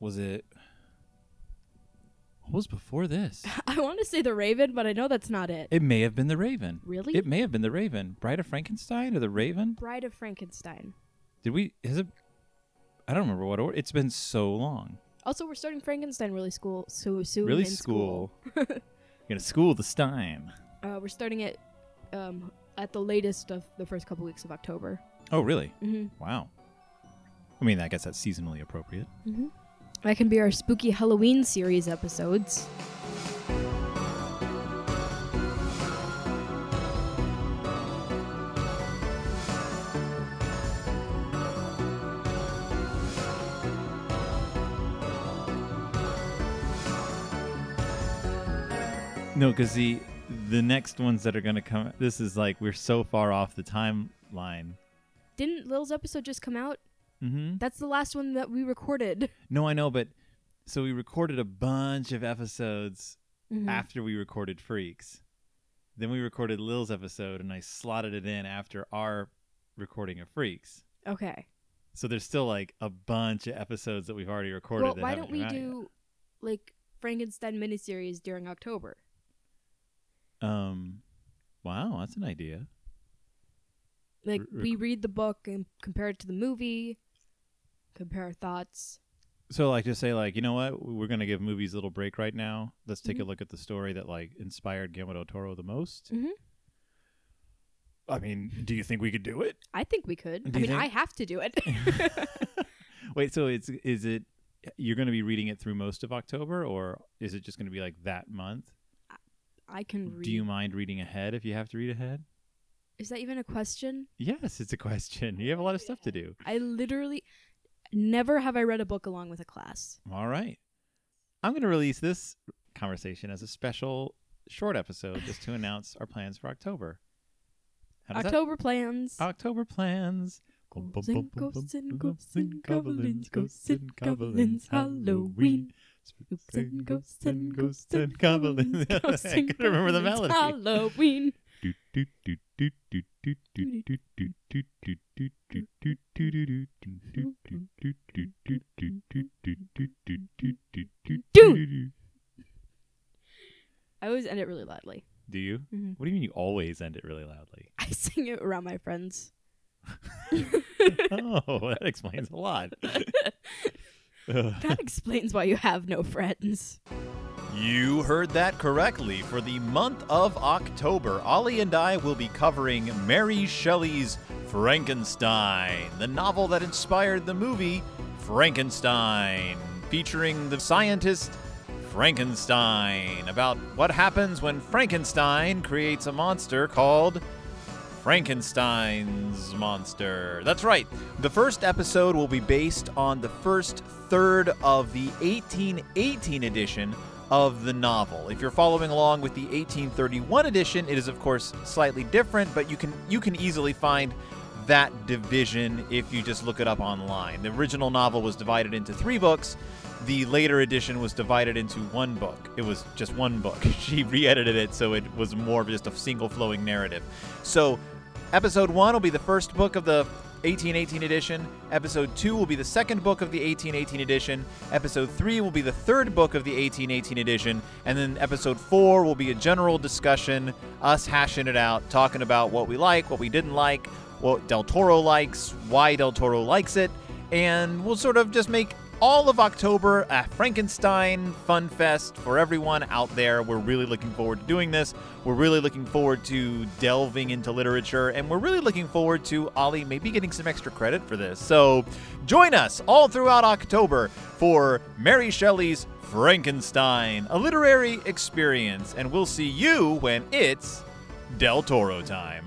Was it? What was before this? I want to say The Raven, but I know that's not it. It may have been the Raven. Really? It may have been the Raven. Bride of Frankenstein or the Raven? Bride of Frankenstein. Did we? Is it? I don't remember what order. It's been so long. Also, we're starting Frankenstein really school so soon. really in school. You're gonna school the Stein. Uh, we're starting it um, at the latest of the first couple weeks of October. Oh, really? Mm-hmm. Wow. I mean, I guess that's seasonally appropriate. Mm-hmm. That can be our spooky Halloween series episodes. No, because the the next ones that are gonna come. This is like we're so far off the timeline. Didn't Lil's episode just come out? Mm-hmm. That's the last one that we recorded. No, I know, but so we recorded a bunch of episodes Mhm. after we recorded Freaks. Then we recorded Lil's episode, and I slotted it in after our recording of Freaks. Okay. So there's still like a bunch of episodes that we've already recorded. Well, why don't we out yet. do like Frankenstein miniseries during October? Um, wow, that's an idea. Like we read the book and compare it to the movie, compare thoughts. So like just say like, you know what, we're gonna give movies a little break right now. Let's take Mhm. a look at the story that like inspired Guillermo del Toro the most. Mhm. I mean, do you think we could do it? I think we could. Do I mean, think- I have to do it. Wait, so it's is it you're going to be reading it through most of October, or is it just going to be like that month? I can read. Do you mind reading ahead if you have to read ahead? Is that even a question? Yes, it's a question. You have a lot of stuff to do. I literally never have I read a book along with a class. All right, I'm going to release this conversation as a special short episode just to announce our plans for October. Does that- October plans. October plans. Ghosts and ghosts and ghosts and goblins, ghosts and goblins, Halloween. Spooks and ghosts and ghosts and goblins. I couldn't remember the melody. Halloween. I always end it really loudly. Do you? Mhm. What do you mean you always end it really loudly? I sing it around my friends. oh, that explains a lot. That explains why you have no friends. You heard that correctly. For the month of October, Ollie and I will be covering Mary Shelley's Frankenstein, the novel that inspired the movie Frankenstein, featuring the scientist Frankenstein, about what happens when Frankenstein creates a monster called Frankenstein's monster. That's right. The first episode will be based on the first third of the 1818 edition of the novel. If you're following along with the 1831 edition, it is of course slightly different, but you can you can easily find that division if you just look it up online. The original novel was divided into 3 books. The later edition was divided into one book. It was just one book. She re-edited it so it was more of just a single flowing narrative. So, episode 1 will be the first book of the 1818 edition. Episode 2 will be the second book of the 1818 edition. Episode 3 will be the third book of the 1818 edition. And then episode 4 will be a general discussion, us hashing it out, talking about what we like, what we didn't like, what Del Toro likes, why Del Toro likes it. And we'll sort of just make all of October a Frankenstein fun fest for everyone out there. We're really looking forward to doing this. We're really looking forward to delving into literature, and we're really looking forward to Ollie maybe getting some extra credit for this. So join us all throughout October for Mary Shelley's Frankenstein, a literary experience, and we'll see you when it's Del Toro time.